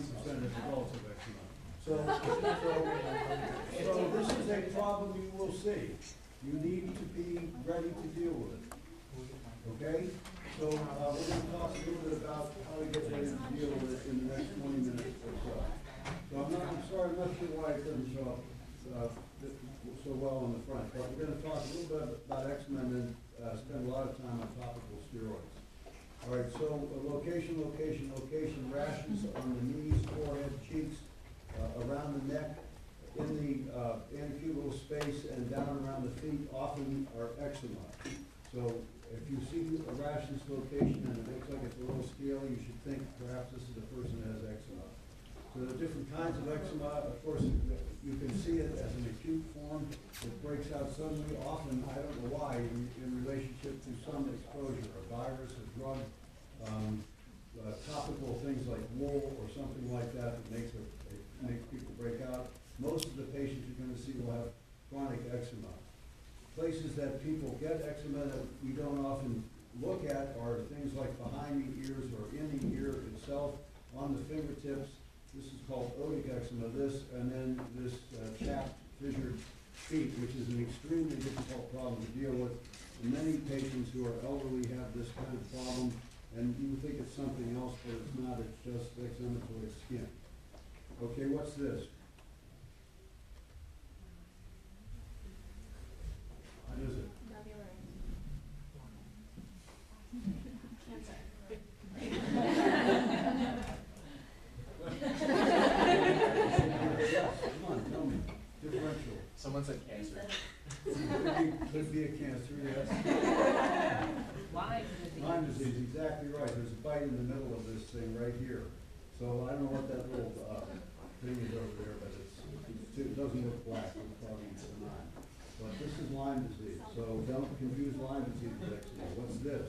fifteen to twenty percent relative eczema. So, so, so this is a problem you will see. You need to be ready to deal with it. Okay? So, uh, we're gonna talk a little bit about how to get ready to deal with it in the next twenty minutes or so. So I'm not, I'm sorry, I'm not sure why it doesn't show up, uh, so well on the front, but we're gonna talk a little bit about eczema and uh, spend a lot of time on topical steroids. All right, so uh, location, location, location, rashes on the knees, forehead, cheeks, uh, around the neck, in the uh, antecubital space and down around the feet often are eczema. So if you see a rash in this location and it looks like it's a little scaly, you should think perhaps this is a person that has eczema. So there are different kinds of eczema. Of course, you can see it as an acute form. It breaks out suddenly, often, I don't know why, in, in relationship to some exposure, a virus, a drug, um, uh, topical things like wool or something like that that makes it makes people break out. Most of the patients you're gonna see will have chronic eczema. Places that people get eczema that we don't often look at are things like behind the ears or in the ear itself, on the fingertips. This is called otic eczema, this, and then this uh, chapped, fissured feet, which is an extremely difficult problem to deal with. And many patients who are elderly have this kind of problem, and you would think it's something else, but it's not, it's just eczematoid skin. Okay, what's this? What is it? Yes, come on, tell me, differential. Someone said cancer. Could be, could be a cancer, yes. Lyme disease. Lyme disease, exactly right, there's a bite in the middle of this thing right here. So I don't know what that little, uh, thing is over there, but it's, it doesn't look black, it's probably benign. But this is Lyme disease, so don't confuse Lyme disease with eczema. What's this?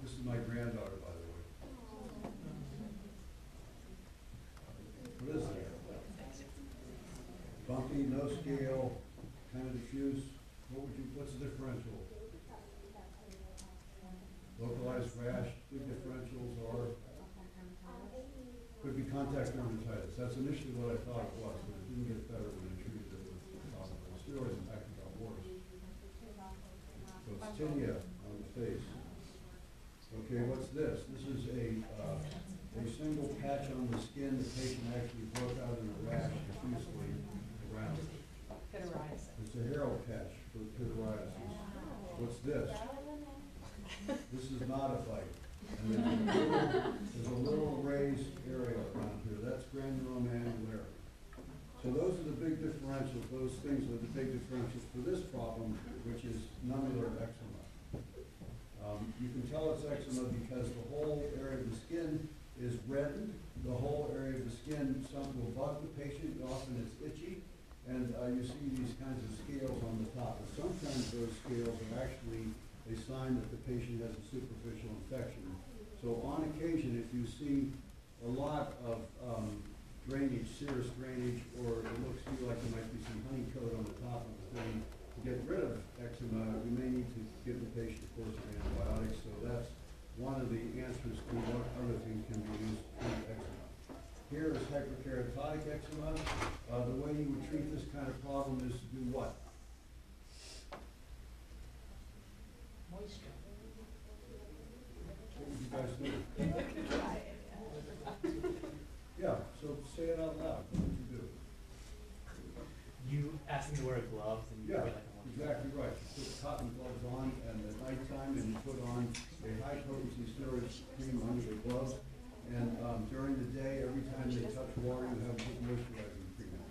This is my granddaughter, by the way. What is that? Bumpy, no scale, kind of diffuse, what would you, what's the differential? Localized rash, big differentials, or could be contact dermatitis, that's initially what I thought it was, but it didn't get better when I treated it with topical steroids, in fact, it got worse. So it's tinea on the face. Okay, what's this? This is a, uh, a single patch on the skin, the patient actually broke out in a rash diffusely. It's a herald patch for pityriasis. What's this? This is not a bite. And there's a little, there's a little raised area around here, that's granuloma annulare. So those are the big differentials, those things are the big differentials for this problem, which is nummular eczema. Um, you can tell it's eczema because the whole area of the skin is reddened, the whole area of the skin, some will bug the patient, often it's itchy, and, uh, you see these kinds of scales on the top. And sometimes those scales are actually a sign that the patient has a superficial infection. So on occasion, if you see a lot of, um, drainage, serous drainage, or it looks to you like there might be some honeycoat on the top of the thing, to get rid of eczema, we may need to give the patient a course of antibiotics, so that's one of the answers to what other things can be used to treat eczema. Here is hyperkeratotic eczema. Uh, the way you would treat this kind of problem is to do what? Moisture. What would you guys do? Yeah, so say it out loud. What would you do? You asked me to wear gloves and you Yeah, wait like a month. exactly right. You put cotton gloves on and at nighttime and you put on a high potency steroid cream under the gloves. And, um, during the day, every time they touch water, you have put moisturizing cream on.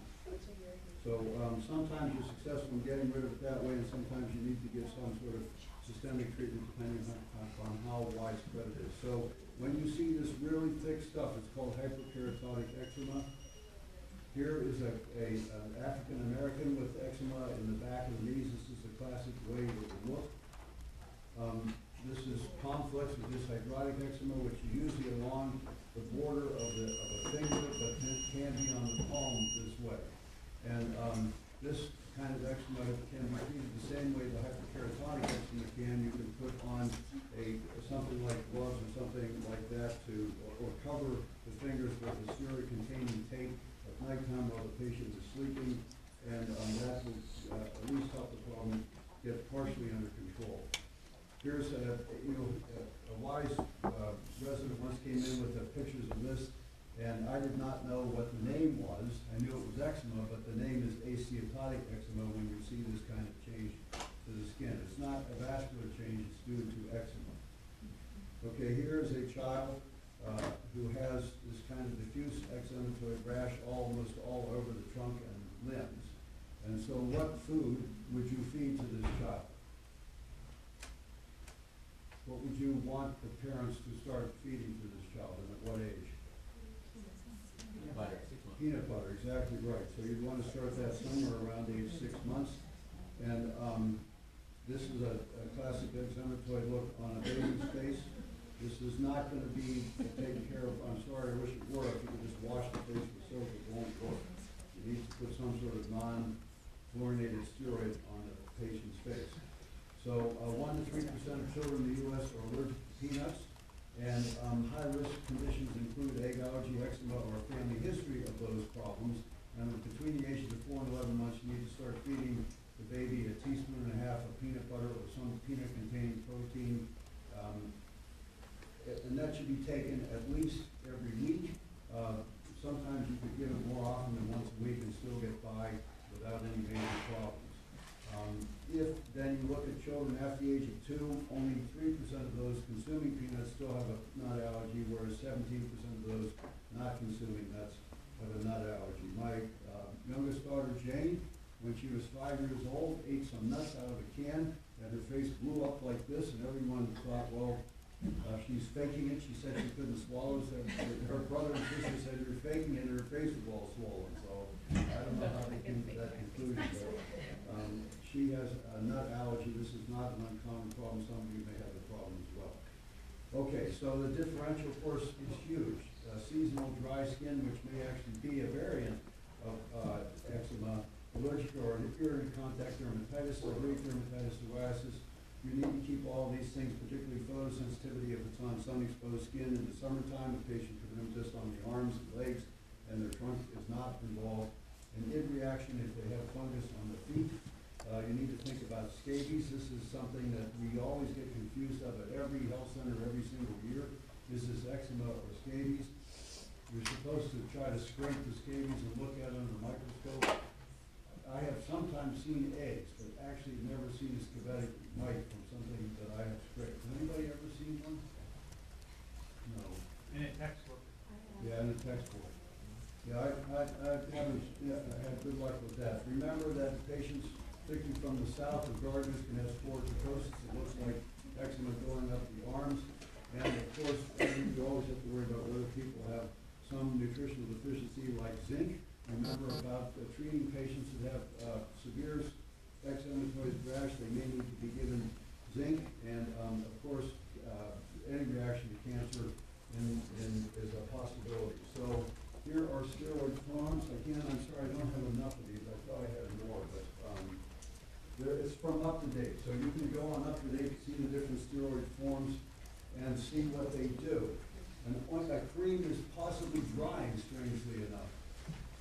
So, um, sometimes you're successful in getting rid of it that way and sometimes you need to give some sort of systemic treatment depending on, on how widespread it is. So, when you see this really thick stuff, it's called hyperkeratotic eczema. Here is a, a, an African American with eczema in the back of the knees. This is a classic way it would look. Um, this is complex with dyshidrotic eczema, which is usually along the border of the, of a finger, but can, can be on the palm this way. And, um, this kind of eczema can be treated the same way the hyperkeratotic eczema can. You can put on a something like gloves or something like that to, or, or cover the fingers with a steroid-containing tape at nighttime while the patient is sleeping, and, um, that will, uh, at least help the problem get partially under control. Here's a, you know, a- wise, uh, resident once came in with the pictures of this, and I did not know what the name was. I knew it was eczema, but the name is asteatotic eczema when you see this kind of change to the skin. It's not a vascular change, it's due to eczema. Okay, here is a child, uh, who has this kind of diffuse eczematoid rash almost all over the trunk and limbs. And so what food would you feed to this child? What would you want the parents to start feeding to this child and at what age? Butter. Peanut butter, exactly right. So you'd want to start that somewhere around age six months. And, um, this is a, a classic eczematoid look on a baby's face. This is not gonna be taken care of, I'm sorry, I wish it were, if you could just wash the face with soap, it won't work. You need to put some sort of non-fluorinated steroid on the patient's face. So, uh, one to three percent of children in the US are allergic to peanuts. And, um, high-risk conditions include egg allergy, eczema, or a family history of those problems. And between the ages of four and eleven months, you need to start feeding the baby a teaspoon and a half of peanut butter or some peanut-containing protein. Um, and that should be taken at least every week. Uh, sometimes you could give it more often than once a week and still get by without any major problems. Um, if then you look at children after the age of two, only three percent of those consuming peanuts still have a nut allergy, whereas seventeen percent of those not consuming nuts have a nut allergy. My, uh, youngest daughter Jane, when she was five years old, ate some nuts out of a can, and her face blew up like this, and everyone thought, well, uh, she's faking it, she said she couldn't swallow, so her brother and sister said, you're faking it, and her face was all swollen, so I don't know how they came to that conclusion, but, um, she has a nut allergy, this is not an uncommon problem, some of you may have the problem as well. Okay, so the differential, of course, is huge, uh, seasonal dry skin, which may actually be a variant of, uh, eczema, allergic or irritant contact dermatitis, seborrheic dermatitis, psoriasis, you need to keep all these things, particularly photosensitivity if it's on sun-exposed skin in the summertime, the patient could have just on the arms and legs, and their trunk is not involved. An id reaction if they have fungus on the feet. Uh, you need to think about scabies, this is something that we always get confused of at every health center every single year. Is this eczema or scabies? You're supposed to try to scrape the scabies and look at it under the microscope. I have sometimes seen eggs, but actually never seen a scabetic mite from something that I have scraped. Has anybody ever seen one? No. In a textbook. Yeah, in the textbook. Yeah, I, I, I haven't, yeah, I had good luck with that. Remember that patients, particularly from the south, of gardeners can have sporotrichosis. It looks like eczema going up the arms. And of course, you always have to worry about whether people have some nutritional deficiency like zinc. Remember about uh, treating patients that have, uh, severe eczematoid rash, they may need to be given zinc. And, um, of course, uh, any reaction to cancer in, in, is a possibility. So here are steroid forms. Again, I'm sorry, I don't have enough of these. I thought I had more, but, um, there, it's from UpToDate. So you can go on UpToDate, see the different and see what they do. And that cream is possibly drying strangely enough.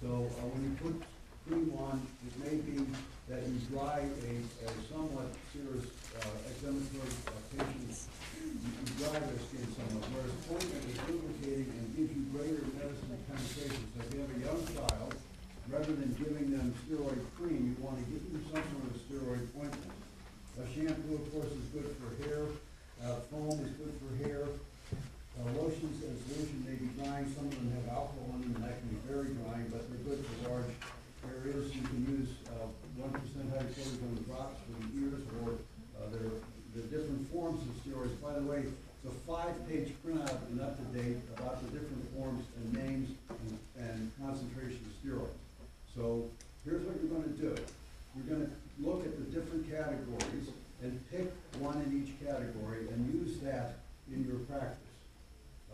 So, uh, when you put cream on, it may be that you dry a, a somewhat serious, uh, eczematoid uh, patient, you dry their skin somewhat, whereas ointment is lubricating and gives you greater medicine penetration. So if you have a young child, rather than giving them steroid cream, you wanna give them some sort of steroid ointment. A shampoo, of course, is good for hair, Uh, foam is good for hair, uh, lotions and solution may be drying, some of them have alcohol in them, and that can be very drying, but they're good for large areas. You can use, uh, one percent hydrocodone drops for the ears, or, uh, there, there are different forms of steroids. By the way, it's a five-page printout and UpToDate about the different forms and names and, and concentration of steroids. So, here's what you're gonna do. You're gonna look at the different categories and pick one in each category and use that in your practice.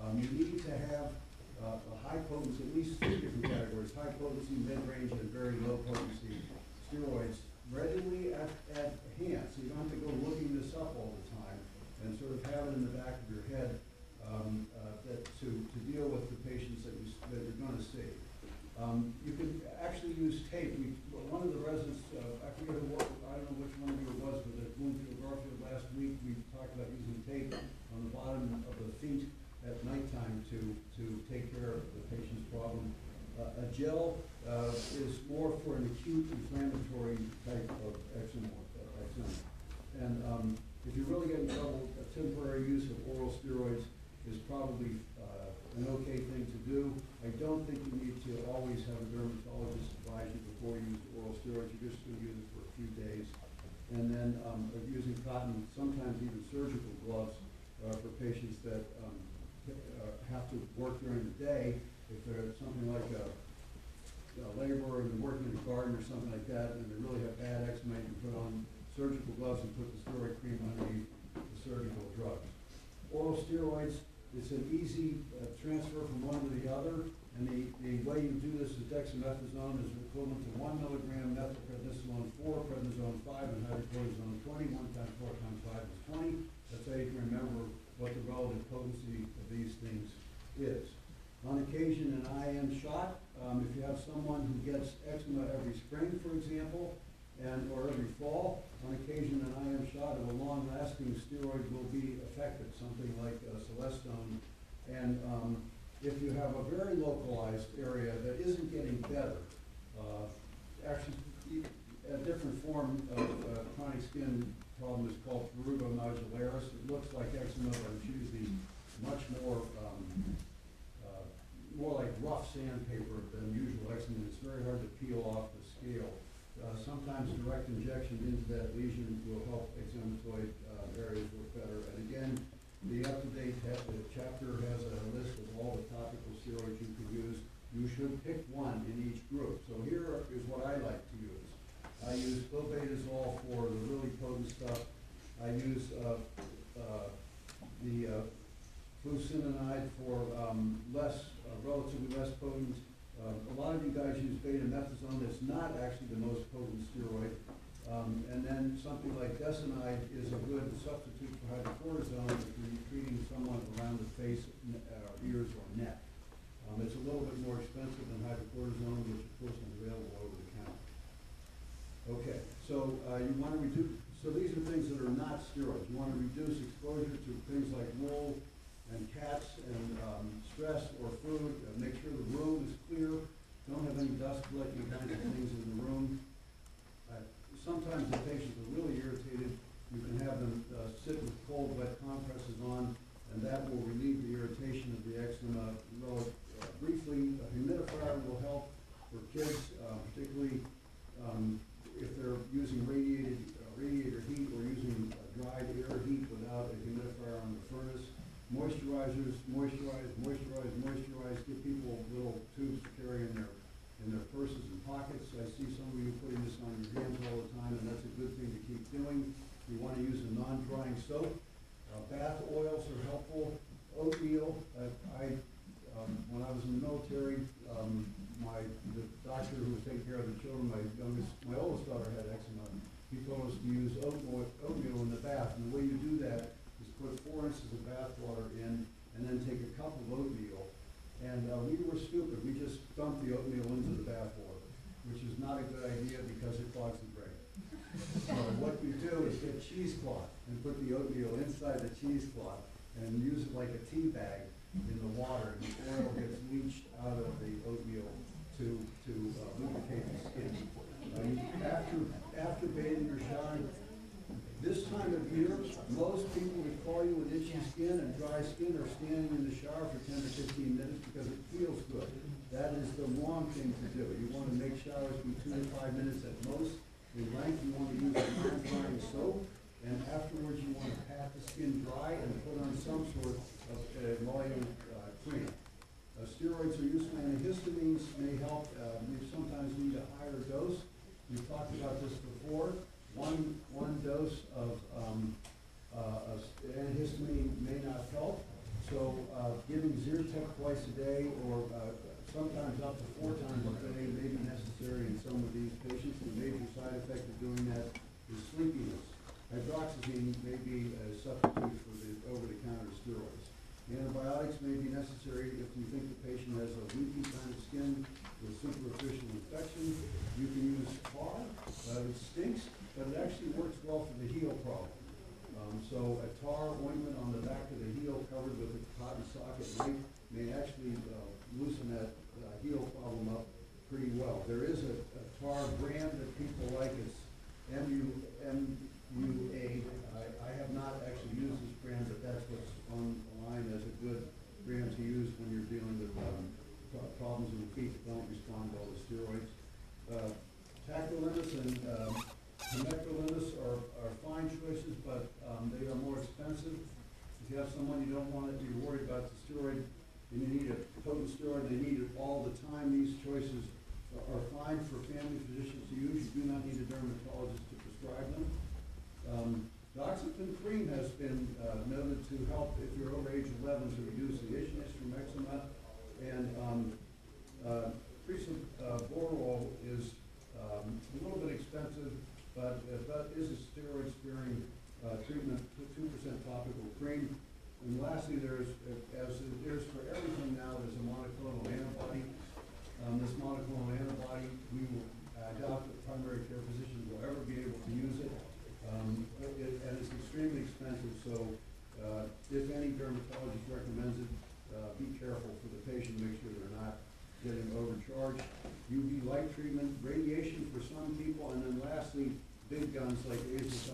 Um, you need to have, uh, a high potency, at least three different categories, high potency, mid-range, and very low potency steroids readily at, at hand, so you don't have to go looking this up all the time and sort of have it in the back of gel, uh, is more for an acute inflammatory type of eczema, uh, eczema. And, um, if you really get in trouble, a temporary use of oral steroids is probably, uh, an okay thing to do. I don't think you need to always have a dermatologist advise you before you use oral steroids, you're just gonna use it for a few days. And then, um, using cotton, sometimes even surgical gloves, uh, for patients that, um, uh, have to work during the day. If they're something like a, a laborer and working in a garden or something like that, and they really have bad eczema, you put on surgical gloves and put the steroid cream underneath the surgical drugs. Oral steroids, it's an easy uh, transfer from one to the other, and the, the way you do this is dexamethasone is equivalent to one milligram methylprednisolone four, prednisone five, and hydrocortisone twenty, one times four times five is twenty. That's how you can remember what the relative potency of these things is. On occasion, an IM shot, um, if you have someone who gets eczema every spring, for example, and, or every fall, on occasion, an IM shot of a long-lasting steroid will be effective, something like uh, Celestone. And, um, if you have a very localized area that isn't getting better, uh, actually, a different form of uh, chronic skin problem is called prurigo nodularis. It looks like eczema, but it's usually much more, um, more like rough sandpaper than usual eczema. It's very hard to peel off the scale. Uh, sometimes direct injection into that lesion will help eczematoid, uh, areas work better. And again, the UpToDate chapter has a list of all the topical steroids you can use. You should pick one in each group. So here is what I like to use. I use clobetasol for the really potent stuff. I use, uh, uh, the, fluocinolone for, um, less, uh, relatively less potent. Uh, a lot of you guys use betamethasone, That's not actually the most potent steroid. Um, and then something like desonide is a good substitute for hydrocortisone if you're treating someone around the face, n- uh, ears or neck. Um, it's a little bit more expensive than hydrocortisone, which of course is available over the counter. Okay, so, uh, you wanna reduce, so these are things that are not steroids. You wanna reduce exposure to things like wool and cats and, um, stress or food, uh, make sure the room is clear, don't have any dust collecting kinds of things in the room. Uh, Sometimes the patients are really irritated, you can have them, uh, sit with cold, wet compresses on, and that will relieve the irritation of the eczema. Rel- uh, Briefly, a humidifier will help for kids, uh, particularly, um, if they're using radiated, uh, radiator heat or using uh, dried air heat without a humidifier on the furnace. Moisturizers, moisturize, moisturize, moisturize, give people little tubes to carry in their, in their purses and pockets. I see some of you putting this on your hands all the time, and that's a good thing to keep doing. You wanna use a non-drying soap. Uh, bath oils are helpful. Oatmeal, uh, I, um, when I was in the military, um, my, the doctor who was taking care of the children, my youngest, my oldest daughter had eczema. He told us to use oatmeal, oatmeal in the bath, and the way you do that is put four inches of bath water in, and then take a cup of oatmeal. And, uh, we were stupid, we just dumped the oatmeal into the bath water, which is not a good idea because it clogs the drain. So what you do is get cheesecloth and put the oatmeal inside the cheesecloth and use it like a tea bag in the water, and the oil gets leached out of the oatmeal to, to uh, lubricate the skin. Uh, you- After, after bathing or showering, this time of year, most people that call you with itchy skin and dry skin are standing in the shower for ten to fifteen minutes because it feels good. That is the wrong thing to do. You wanna make showers be two to five minutes at most. In length, you wanna use a non-drying soap, and afterwards, you wanna pat the skin dry and put on some sort of uh, emollient cream. Uh, Steroids are useful, antihistamines may help, uh, we sometimes need a higher dose. We've talked about this before. One, one dose of, um, uh, antihistamine may not help. So, uh, giving Zyrtec twice a day or, uh, sometimes up to four times a day may be necessary in some of these patients. The major side effect of doing that is sleepiness. Hydroxyzine may be a substitute for the over-the-counter steroids. Antibiotics may be necessary if you think the patient has a leaky kind of skin with superficial infection. You can use tar. Uh, it stinks, but it actually works well for the heel problem. Um, so a tar ointment on the back of the heel covered with a cotton socket may may actually uh, loosen that uh, heel problem up pretty well. There is a, a tar brand that people like. It's MUA. I, I have not actually used this brand, but that's what's on gram to use when you're dealing with, um, problems in the feet that don't respond to steroids. Uh, Tacrolimus and, um, Pimecrolimus are, are fine choices, but, um, they are more expensive. If you have someone you don't want it, you're worried about the steroid, and you need a potent steroid, they need it all the time, these choices are- are fine for family physicians to use, you do not need a dermatologist to prescribe them. Um, Doxepin cream has been, uh, noted to help if you're over age eleven to reduce the itchiness from eczema. And, um, uh, Crisaborole is, um, a little bit expensive, but, uh, but is a steroid sparing, uh, treatment, two percent topical cream. And lastly, there's, as it is for everything now, there's a monoclonal antibody. Um, this monoclonal antibody, we will, I doubt that primary care physicians will ever be able to use it. Um, it, and it's extremely expensive, so, uh, if any dermatologist recommends it, uh, be careful for the patient, make sure they're not getting overcharged. UV light treatment, radiation for some people, and then lastly, big guns like azathioprine